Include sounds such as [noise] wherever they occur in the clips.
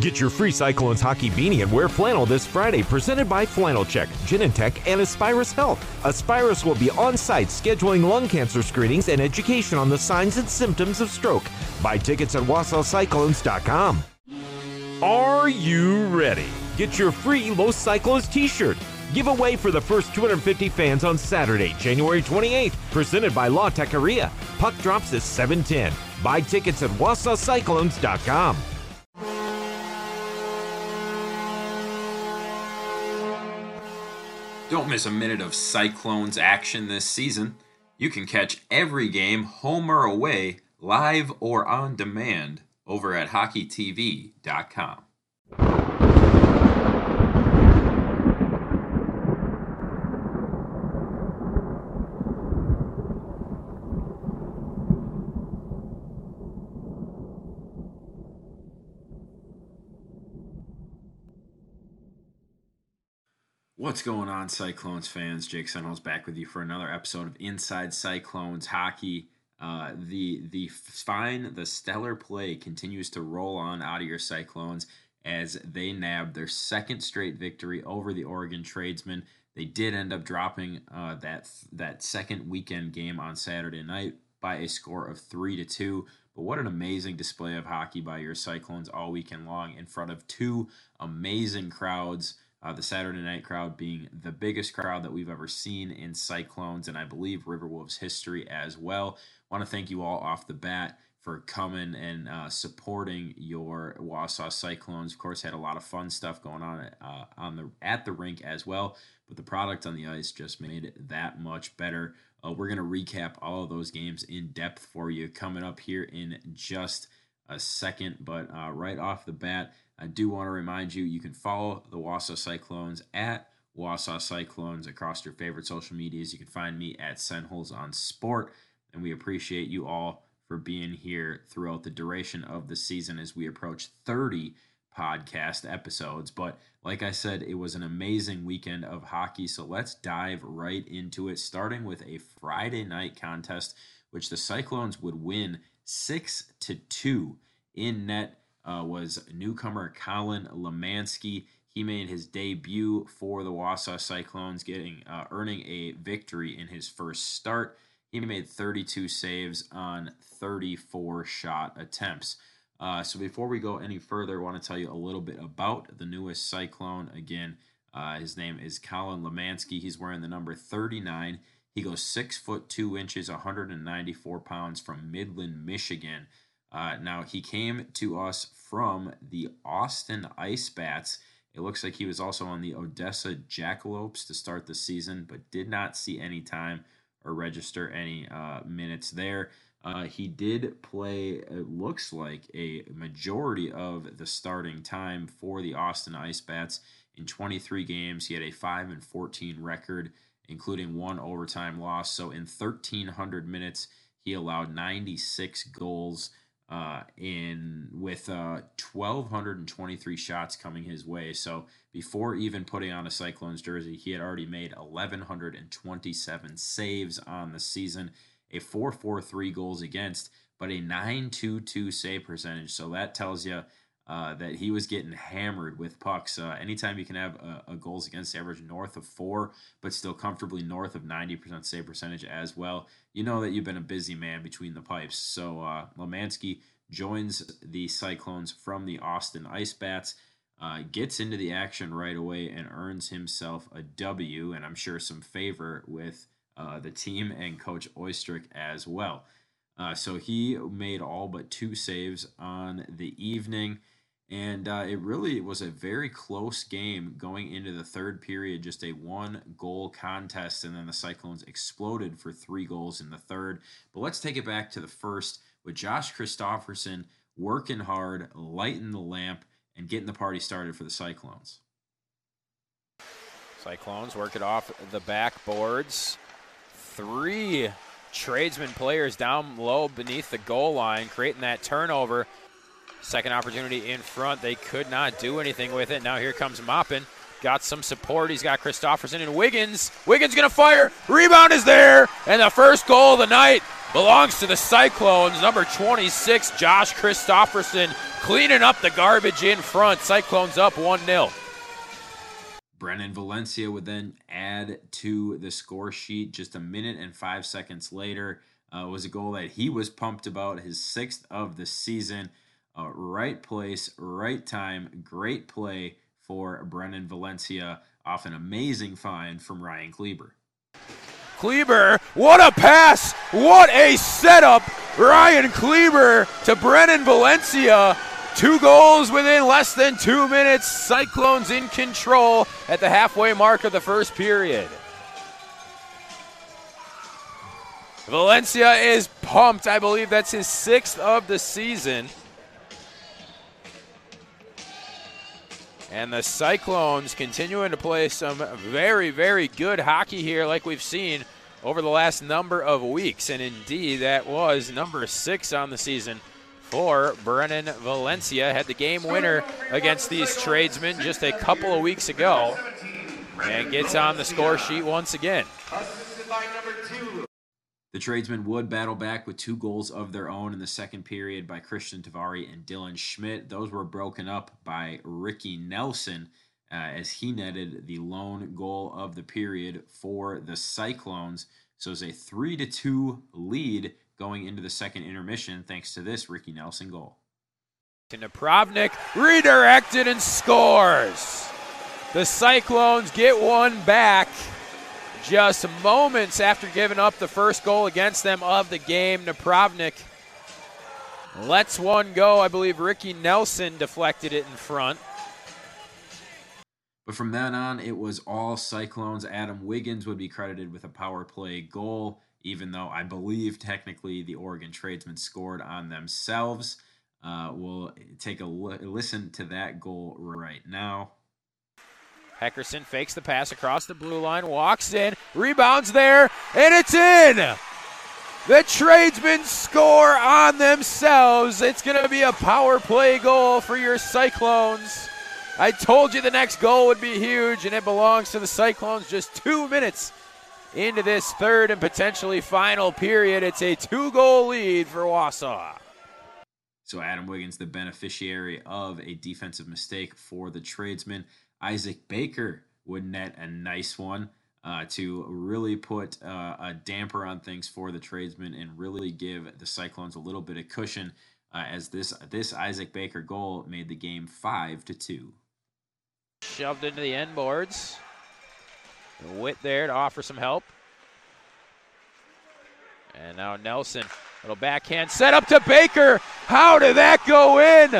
Get your free Cyclones hockey beanie and wear flannel this Friday, presented by Flannel Check, Genentech, and Aspirus Health. Aspirus will be on site scheduling lung cancer screenings and education on the signs and symptoms of stroke. Buy tickets at WausauCyclones.com. Are you ready? Get your free Los Ciclones t shirt. Giveaway for the first 250 fans on Saturday, January 28th, presented by La Taqueria. Puck drops at 710. Buy tickets at WausauCyclones.com. Don't miss a minute of Cyclones action this season. You can catch every game, home or away, live or on demand, over at hockeytv.com. What's going on, Cyclones fans? Jake Senholz back with you for another episode of Inside Cyclones Hockey. Uh, the the fine, the stellar play continues to roll on out of your Cyclones as they nab their second straight victory over the Oregon Tradesmen. They did end up dropping uh, that that second weekend game on Saturday night by a score of three to two. But what an amazing display of hockey by your Cyclones all weekend long in front of two amazing crowds. Uh, the Saturday night crowd being the biggest crowd that we've ever seen in Cyclones and I believe Riverwolves history as well. Want to thank you all off the bat for coming and uh, supporting your Wausau Cyclones. Of course, had a lot of fun stuff going on uh, on the at the rink as well, but the product on the ice just made it that much better. Uh, we're gonna recap all of those games in depth for you coming up here in just a second, but uh, right off the bat. I do want to remind you you can follow the Wausau Cyclones at Wausau Cyclones across your favorite social medias. You can find me at Senholz on Sport, and we appreciate you all for being here throughout the duration of the season as we approach 30 podcast episodes. But like I said, it was an amazing weekend of hockey. So let's dive right into it, starting with a Friday night contest, which the Cyclones would win six to two in net uh, was newcomer Colin Lemansky. He made his debut for the Wausau Cyclones, getting uh, earning a victory in his first start. He made 32 saves on 34 shot attempts. Uh, so before we go any further, I want to tell you a little bit about the newest Cyclone. Again, uh, his name is Colin Lemansky. He's wearing the number 39. He goes six foot two inches, 194 pounds from Midland, Michigan. Uh, now, he came to us from the Austin Ice Bats. It looks like he was also on the Odessa Jackalopes to start the season, but did not see any time or register any uh, minutes there. Uh, he did play, it looks like, a majority of the starting time for the Austin Ice Bats in 23 games. He had a 5 and 14 record, including one overtime loss. So in 1,300 minutes, he allowed 96 goals uh, in with uh, 1,223 shots coming his way. So before even putting on a Cyclones jersey, he had already made 1,127 saves on the season, a 4.43 goals against, but a 9.22 save percentage. So that tells you uh, that he was getting hammered with pucks. Uh, anytime you can have a, a, goals against average north of four, but still comfortably north of 90% save percentage as well, you know that you've been a busy man between the pipes. So uh, Lemansky joins the Cyclones from the Austin Ice Bats. Uh, gets into the action right away and earns himself a W, and I'm sure some favor with uh, the team and Coach Oistrich as well. Uh, so he made all but two saves on the evening. And uh, it really was a very close game going into the third period, just a one goal contest. And then the Cyclones exploded for three goals in the third. But let's take it back to the first with Josh Christofferson working hard, lighting the lamp, and getting the party started for the Cyclones. Cyclones work it off the backboards. Three tradesman players down low beneath the goal line, creating that turnover. Second opportunity in front. They could not do anything with it. Now here comes Moppin. Got some support. He's got Christofferson and Wiggins. Wiggins going to fire. Rebound is there. And the first goal of the night belongs to the Cyclones. Number 26, Josh Christofferson cleaning up the garbage in front. Cyclones up 1 0. Brennan Valencia would then add to the score sheet just a minute and five seconds later. Uh, was a goal that he was pumped about, his sixth of the season. Uh, right place, right time, great play for Brennan Valencia off an amazing find from Ryan Kleber. Kleber, what a pass! What a setup! Ryan Kleber to Brennan Valencia. Two goals within less than two minutes. Cyclones in control at the halfway mark of the first period. Valencia is pumped. I believe that's his sixth of the season. And the Cyclones continuing to play some very, very good hockey here, like we've seen over the last number of weeks. And indeed, that was number six on the season for Brennan Valencia. Had the game winner against these tradesmen just a couple of weeks ago and gets on the score sheet once again. The tradesmen would battle back with two goals of their own in the second period by Christian Tavari and Dylan Schmidt. Those were broken up by Ricky Nelson uh, as he netted the lone goal of the period for the Cyclones. So it's a three to two lead going into the second intermission thanks to this Ricky Nelson goal. Napravnik redirected and scores. The Cyclones get one back just moments after giving up the first goal against them of the game. Napravnik lets one go. I believe Ricky Nelson deflected it in front. But from then on, it was all Cyclones. Adam Wiggins would be credited with a power play goal, even though I believe technically the Oregon tradesmen scored on themselves. Uh, we'll take a li- listen to that goal right now. Heckerson fakes the pass across the blue line, walks in, rebounds there, and it's in. The tradesmen score on themselves. It's going to be a power play goal for your Cyclones. I told you the next goal would be huge, and it belongs to the Cyclones just two minutes into this third and potentially final period. It's a two goal lead for Wausau. So Adam Wiggins, the beneficiary of a defensive mistake for the tradesmen. Isaac Baker would net a nice one uh, to really put uh, a damper on things for the tradesmen and really give the Cyclones a little bit of cushion. Uh, as this this Isaac Baker goal made the game five to two. Shoved into the end boards. Witt there to offer some help. And now Nelson, little backhand set up to Baker. How did that go in?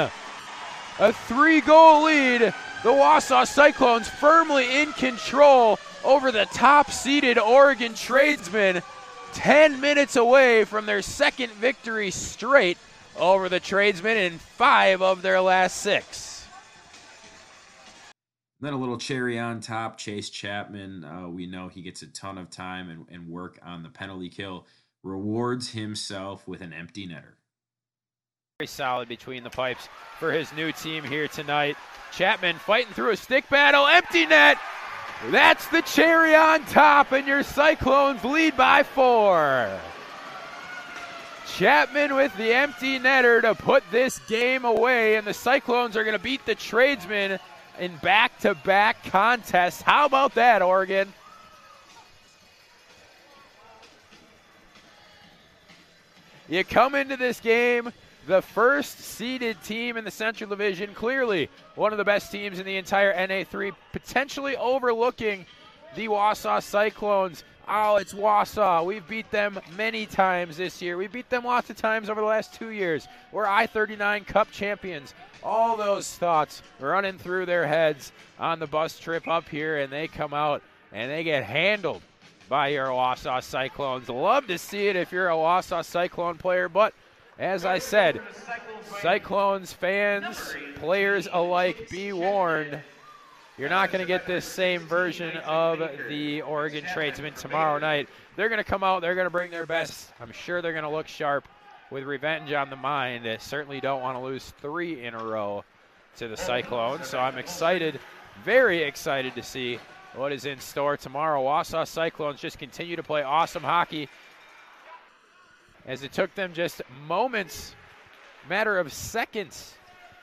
A three goal lead the Wausau Cyclones firmly in control over the top seeded Oregon tradesmen, 10 minutes away from their second victory straight over the tradesmen in five of their last six. Then a little cherry on top, Chase Chapman. Uh, we know he gets a ton of time and, and work on the penalty kill, rewards himself with an empty netter. Very solid between the pipes for his new team here tonight. Chapman fighting through a stick battle, empty net. That's the cherry on top, and your Cyclones lead by four. Chapman with the empty netter to put this game away, and the Cyclones are going to beat the tradesmen in back to back contests. How about that, Oregon? You come into this game the first seeded team in the Central Division, clearly one of the best teams in the entire NA3, potentially overlooking the Wausau Cyclones. Oh, it's Wausau. We've beat them many times this year. We beat them lots of times over the last two years. We're I 39 Cup champions. All those thoughts running through their heads on the bus trip up here, and they come out and they get handled by your Wausau Cyclones. Love to see it if you're a Wausau Cyclone player, but as I said, Cyclones fans, players alike, be warned. You're not going to get this same version of the Oregon tradesmen tomorrow night. They're going to come out, they're going to bring their best. I'm sure they're going to look sharp with revenge on the mind. They certainly don't want to lose three in a row to the Cyclones. So I'm excited, very excited to see what is in store tomorrow. Wausau Cyclones just continue to play awesome hockey as it took them just moments, matter of seconds,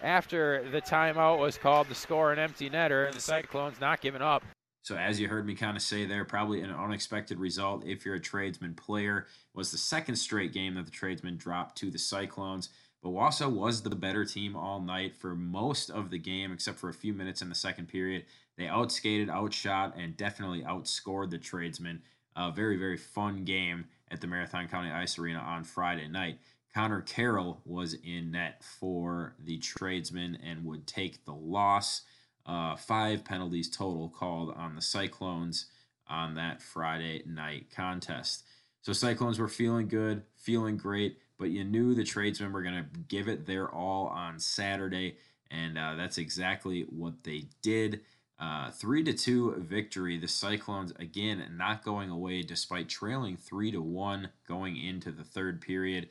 after the timeout was called to score an empty netter, and the Cyclones not giving up. So as you heard me kind of say there, probably an unexpected result if you're a tradesman player. It was the second straight game that the tradesmen dropped to the Cyclones. But Wausau was the better team all night for most of the game, except for a few minutes in the second period. They outskated, outshot, and definitely outscored the tradesmen. A very, very fun game at the Marathon County Ice Arena on Friday night. Connor Carroll was in net for the tradesmen and would take the loss. Uh, five penalties total called on the Cyclones on that Friday night contest. So Cyclones were feeling good, feeling great, but you knew the tradesmen were going to give it their all on Saturday, and uh, that's exactly what they did. Uh, three to two victory. The Cyclones again not going away despite trailing three to one going into the third period.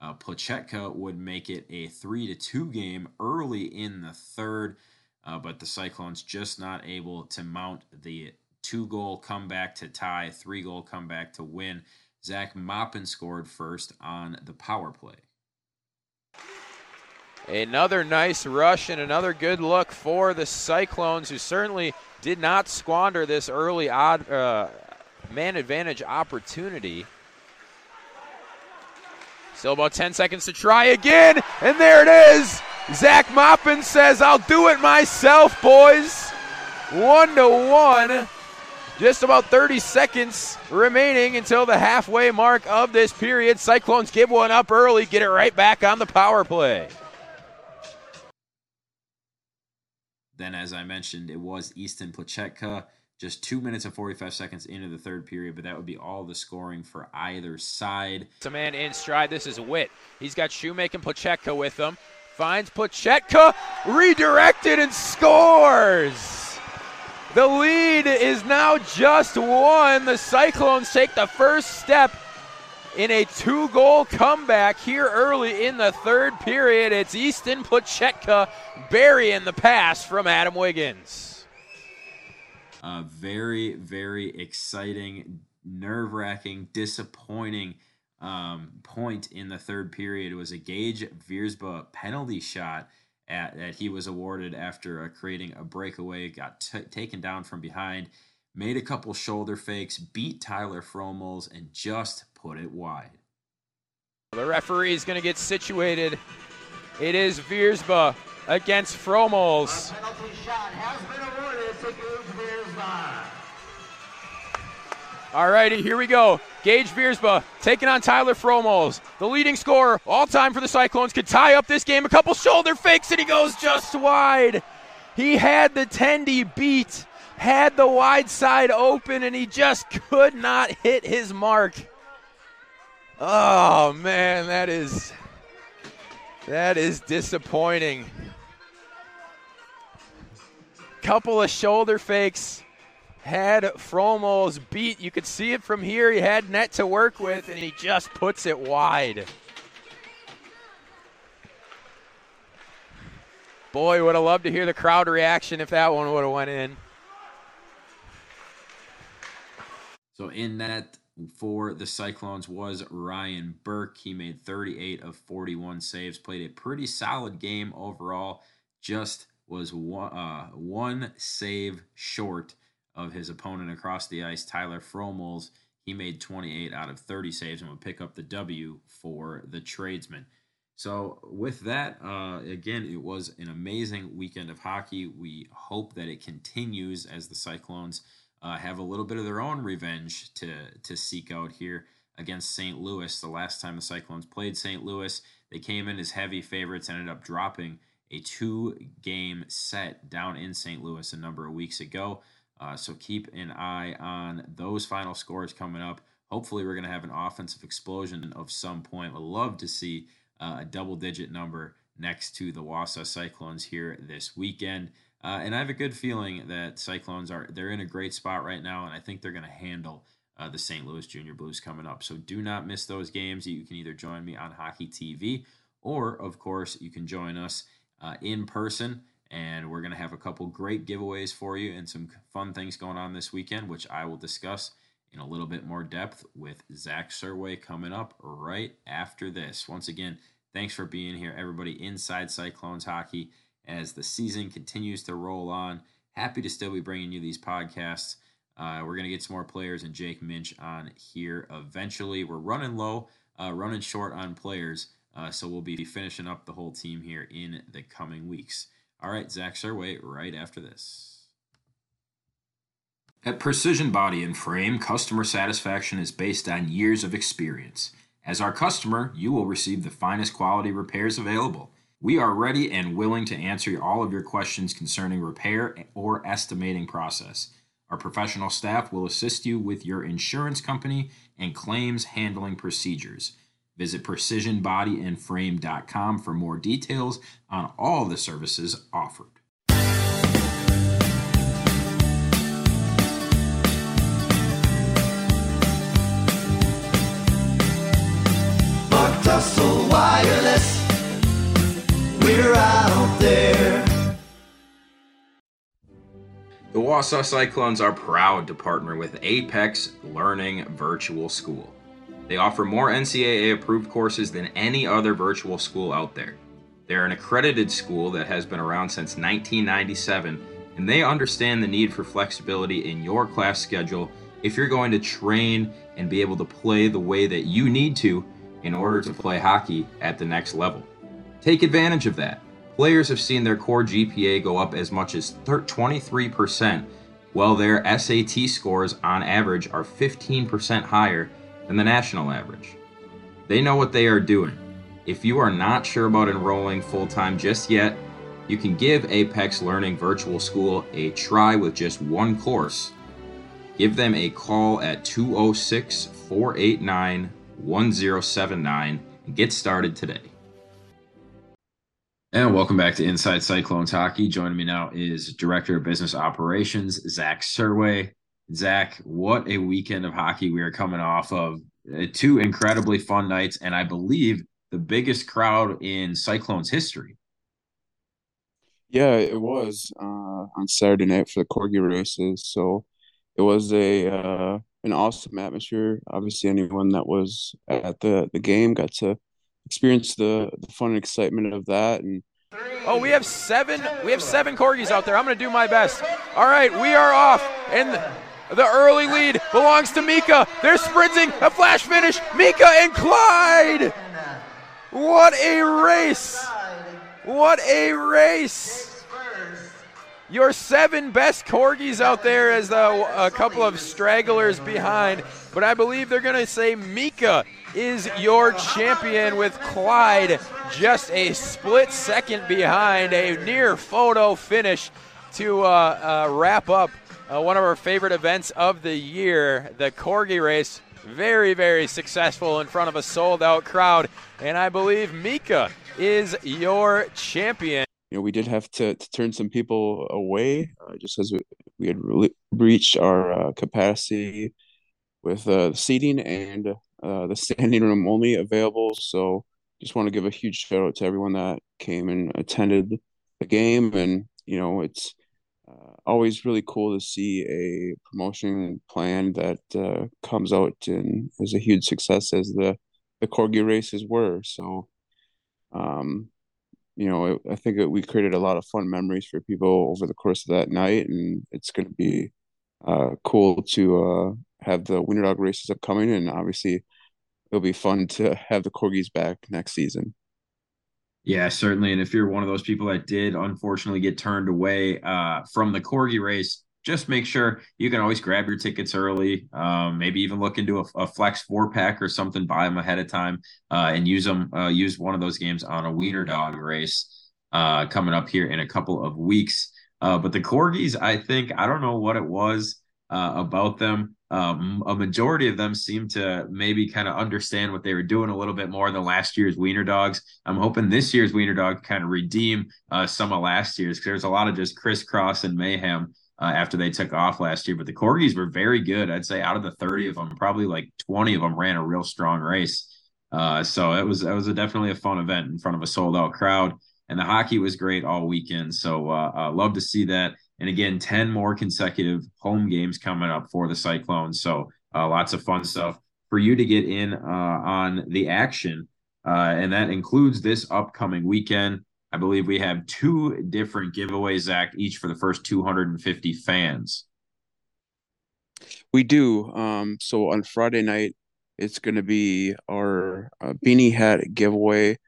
Uh, Plachetka would make it a three to two game early in the third, uh, but the Cyclones just not able to mount the two goal comeback to tie, three goal comeback to win. Zach Moppin scored first on the power play. Another nice rush and another good look for the Cyclones, who certainly did not squander this early odd uh, man advantage opportunity. Still about 10 seconds to try again, and there it is. Zach Moppin says, I'll do it myself, boys. One to one. Just about 30 seconds remaining until the halfway mark of this period. Cyclones give one up early, get it right back on the power play. Then, as I mentioned, it was Easton Plachetka just two minutes and 45 seconds into the third period, but that would be all the scoring for either side. It's a man in stride. This is Witt. He's got Shoemaker and with him. Finds Plachetka, redirected, and scores. The lead is now just one. The Cyclones take the first step in a two goal comeback here early in the third period. It's Easton Plachetka burying the pass from Adam Wiggins. A very, very exciting, nerve wracking, disappointing um, point in the third period. It was a Gage Viersba penalty shot at, that he was awarded after uh, creating a breakaway, got t- taken down from behind, made a couple shoulder fakes, beat Tyler Fromels, and just put it wide. The referee is going to get situated. It is Viersba against Fromels. All righty, here we go. Gage Viersba taking on Tyler Fromels. The leading scorer all time for the Cyclones could tie up this game. A couple shoulder fakes and he goes just wide. He had the tendy beat, had the wide side open, and he just could not hit his mark. Oh man, that is that is disappointing. Couple of shoulder fakes. Had Fromels beat. You could see it from here. He had net to work with, and he just puts it wide. Boy, would have loved to hear the crowd reaction if that one would have went in. So in that for the Cyclones was Ryan Burke. He made 38 of 41 saves, played a pretty solid game overall. Just was one, uh, one save short of his opponent across the ice, Tyler Fromels. He made 28 out of 30 saves and would pick up the W for the tradesman. So, with that, uh, again, it was an amazing weekend of hockey. We hope that it continues as the Cyclones uh, have a little bit of their own revenge to to seek out here against St. Louis. The last time the Cyclones played St. Louis, they came in as heavy favorites, ended up dropping a two game set down in St. Louis a number of weeks ago. Uh, so keep an eye on those final scores coming up. Hopefully, we're going to have an offensive explosion of some point. Would love to see uh, a double digit number next to the Wausau Cyclones here this weekend. Uh, and I have a good feeling that Cyclones are they're in a great spot right now, and I think they're going to handle uh, the St. Louis Junior Blues coming up. So do not miss those games. You can either join me on Hockey TV, or of course you can join us uh, in person. And we're going to have a couple great giveaways for you and some fun things going on this weekend, which I will discuss in a little bit more depth with Zach Surway coming up right after this. Once again, Thanks for being here, everybody, inside Cyclones hockey as the season continues to roll on. Happy to still be bringing you these podcasts. Uh, we're going to get some more players and Jake Minch on here eventually. We're running low, uh, running short on players, uh, so we'll be finishing up the whole team here in the coming weeks. All right, Zach Surway, right after this. At Precision Body and Frame, customer satisfaction is based on years of experience. As our customer, you will receive the finest quality repairs available. We are ready and willing to answer all of your questions concerning repair or estimating process. Our professional staff will assist you with your insurance company and claims handling procedures. Visit precisionbodyandframe.com for more details on all the services offered. Wireless. We're out there. The Wausau Cyclones are proud to partner with Apex Learning Virtual School. They offer more NCAA approved courses than any other virtual school out there. They're an accredited school that has been around since 1997, and they understand the need for flexibility in your class schedule if you're going to train and be able to play the way that you need to in order to play hockey at the next level. Take advantage of that. Players have seen their core GPA go up as much as 23%, while their SAT scores on average are 15% higher than the national average. They know what they are doing. If you are not sure about enrolling full time just yet, you can give Apex Learning Virtual School a try with just one course. Give them a call at 206 489 1079 and get started today. And welcome back to Inside Cyclones Hockey. Joining me now is Director of Business Operations, Zach Surway. Zach, what a weekend of hockey we are coming off of. Uh, two incredibly fun nights, and I believe the biggest crowd in Cyclones history. Yeah, it was uh, on Saturday night for the corgi races. So it was a uh, an awesome atmosphere. Obviously, anyone that was at the the game got to experience the the fun and excitement of that. And oh, we have seven we have seven corgis out there. I'm going to do my best. All right, we are off, and the early lead belongs to Mika. They're sprinting a flash finish. Mika and Clyde. What a race! What a race! Your seven best corgis out there as a, a couple of stragglers behind. But I believe they're going to say Mika is your champion with Clyde just a split second behind. A near photo finish to uh, uh, wrap up uh, one of our favorite events of the year, the Corgi race. Very, very successful in front of a sold out crowd. And I believe Mika is your champion you know, we did have to, to turn some people away uh, just as we, we had re- reached our uh, capacity with uh, seating and uh, the [laughs] standing room only available. So just want to give a huge shout out to everyone that came and attended the game. And, you know, it's uh, always really cool to see a promotion plan that uh, comes out and is a huge success as the, the Corgi races were. So, um, you know, I think we created a lot of fun memories for people over the course of that night, and it's going to be uh, cool to uh, have the wiener Dog races upcoming, and obviously it'll be fun to [laughs] have the corgis back next season. Yeah, certainly. And if you're one of those people that did unfortunately get turned away uh, from the corgi race, just make sure you can always grab your tickets early. Um, maybe even look into a, a, flex four pack or something, buy them ahead of time, uh, and use them. Uh, use one of those games on a wiener dog race uh, coming up here in a couple of weeks. Uh, but the corgis, I think, I don't know what it was uh, about them. Um, a majority of them seem to maybe kind of understand what they were doing a little bit more than last year's wiener dogs. I'm hoping this year's wiener dog kind of redeem uh, some of last year's because there's a lot of just crisscross and mayhem uh, after they took off last year. But the corgis were very good. I'd say out of the 30 of them, probably like 20 of them ran a real strong race. Uh, so it was it was a definitely a fun event in front of a sold out crowd, and the hockey was great all weekend. So uh, uh, love to see that. And again, 10 more consecutive home games coming up for the Cyclones. So uh, lots of fun stuff for you to get in uh, on the action and that includes this upcoming weekend. I believe we have two different giveaways, Zach, each for the first 250 fans. We do. Um, so on Friday night, it's going to be our uh, beanie hat giveaway,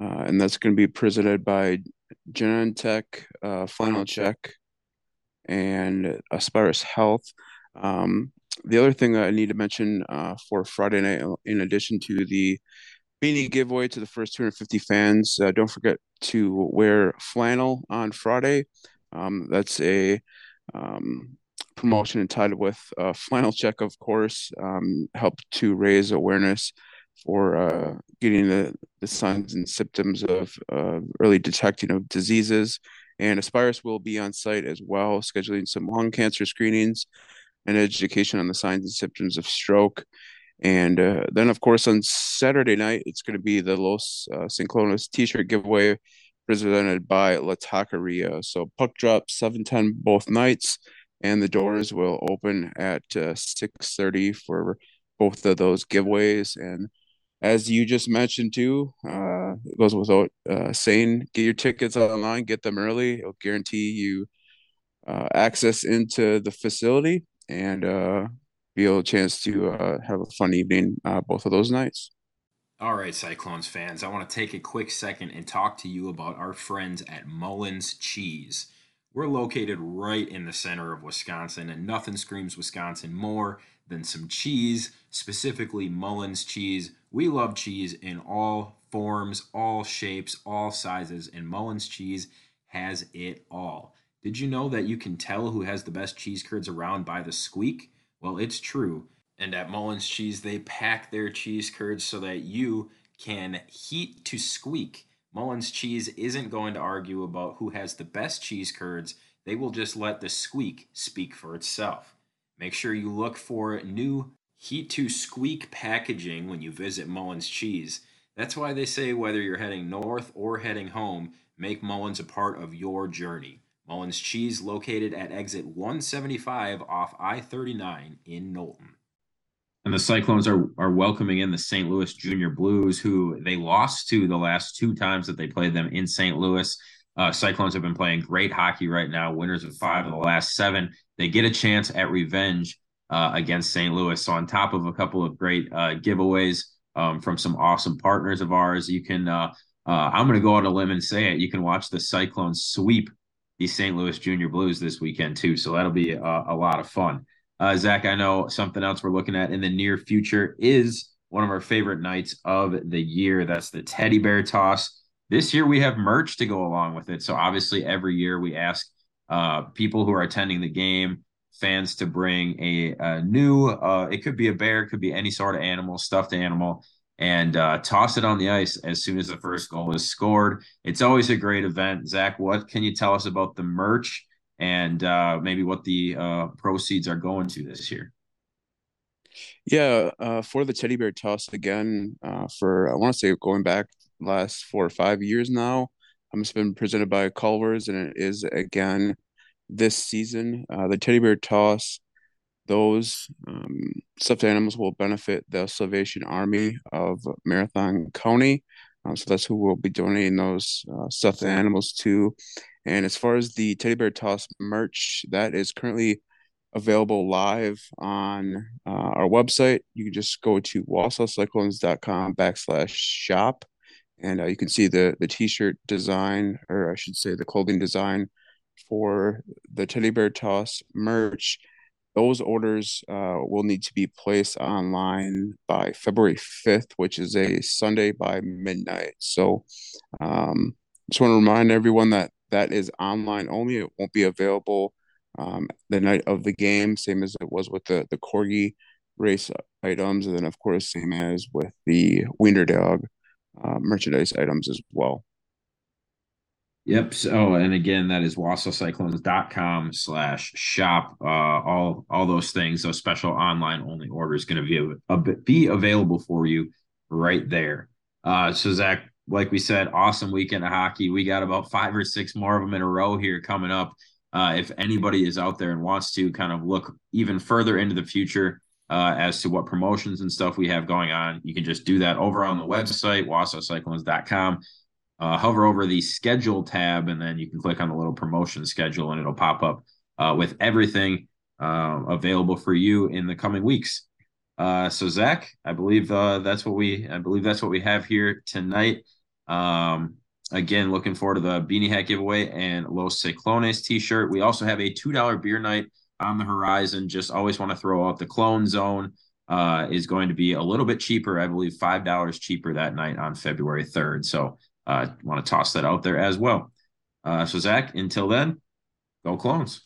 uh, and that's going to be presented by Genentech, uh, Flannel Check, and Aspirus Health. Um, the other thing I need to mention uh, for Friday night, in addition to the beanie giveaway to the first 250 fans, uh, don't forget to wear flannel on Friday. Um, that's a um, promotion entitled with uh, flannel check, of course, um, help to raise awareness for uh, getting the, the signs and symptoms of early detecting of diseases. And Aspirus will be on site as well, scheduling some lung cancer screenings and education on the signs and symptoms of stroke. And uh, then, of course, on Saturday night, it's going to be the Los uh, Ciclones t-shirt giveaway presented by La Taqueria. So puck drop 710 both nights, and the doors will open at uh, 6.30 for both of those giveaways. And as you just mentioned too, uh, it goes without uh, saying, get your tickets online, get them early. It'll guarantee you uh, access into the facility and uh, be able a chance to uh, have a fun evening uh, both of those nights. All right, Cyclones fans, I want to take a quick second and talk to you about our friends at Mullins Cheese. We're located right in the center of Wisconsin, and nothing screams Wisconsin more than some cheese, specifically Mullins cheese. We love cheese in all forms, all shapes, all sizes, and Mullins cheese has it all. Did you know that you can tell who has the best cheese curds around by the squeak? Well, it's true. And at Mullins Cheese, they pack their cheese curds so that you can heat to squeak. Mullins Cheese isn't going to argue about who has the best cheese curds. They will just let the squeak speak for itself. Make sure you look for new heat to squeak packaging when you visit Mullins Cheese. That's why they say whether you're heading north or heading home, make Mullins a part of your journey. Mullins Cheese, located at exit 175 off I 39 in Knowlton. And the Cyclones are, are welcoming in the St. Louis Junior Blues, who they lost to the last two times that they played them in St. Louis. Uh, Cyclones have been playing great hockey right now, winners of five of the last seven. They get a chance at revenge uh, against St. Louis. So, on top of a couple of great uh, giveaways um, from some awesome partners of ours, you can, uh, uh, I'm going to go out on a limb and say it, you can watch the Cyclones sweep the St. Louis Junior Blues this weekend too. So that'll be a, a lot of fun. Uh, Zach, I know something else we're looking at in the near future is one of our favorite nights of the year. That's the teddy bear toss. This year we have merch to go along with it. So obviously every year we ask uh, people who are attending the game, fans to bring a, a new. Uh, it could be a bear, it could be any sort of animal, stuffed animal and uh, toss it on the ice as soon as the first goal is scored. It's always a great event. Zach, what can you tell us about the merch and uh, maybe what the uh, proceeds are going to this year? Yeah, uh, for the teddy bear toss again, uh, for I want to say going back last four or five years now. Um, it's been presented by Culver's, and it is again this season. Uh, the teddy bear toss those um, stuffed animals will benefit the Salvation Army of Marathon County. Um, so that's who we'll be donating those uh, stuffed animals to. And as far as the teddy bear toss merch, that is currently available live on uh, our website. You can just go to wausaucyclones.com backslash shop, and uh, you can see the the t-shirt design, or I should say the clothing design for the teddy bear toss merch those orders uh, will need to be placed online by February 5th, which is a Sunday by midnight. So, um, just want to remind everyone that that is online only. It won't be available um, the night of the game, same as it was with the the corgi race items, and then of course same as with the Wiener Dog uh, merchandise items as well. Yep. So, and again, that is wausaucyclones.com slash shop. Uh, all, all those things, those special online only orders going to be, be available for you right there. Uh, so Zach, like we said, awesome weekend of hockey. We got about five or six more of them in a row here coming up. Uh, if anybody is out there and wants to kind of look even further into the future, uh, as to what promotions and stuff we have going on, you can just do that over on the website, wausaucyclones.com. Uh, hover over the schedule tab, and then you can click on the little promotion schedule, and it'll pop up uh, with everything uh, available for you in the coming weeks. Uh, so Zach, I believe uh, that's what we I believe that's what we have here tonight. Um, again, looking forward to the beanie hat giveaway and Los Ciclones t-shirt. We also have a two dollar beer night on the horizon. Just always want to throw out the clone zone uh, is going to be a little bit cheaper. I believe five dollars cheaper that night on February third. So uh, want to toss that out there as well. Uh, so Zach, until then, go clones.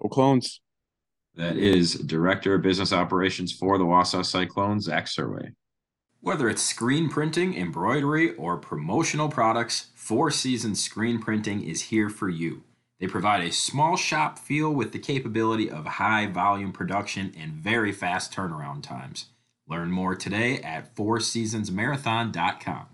Go clones. That is Director of Business Operations for the Wausau Cyclones, Zach Surway. Whether it's screen printing, embroidery, or promotional products, Four Seasons Screen Printing is here for you. They provide a small shop feel with the capability of high volume production and very fast turnaround times. Learn more today at fourseasonsmarathon.com.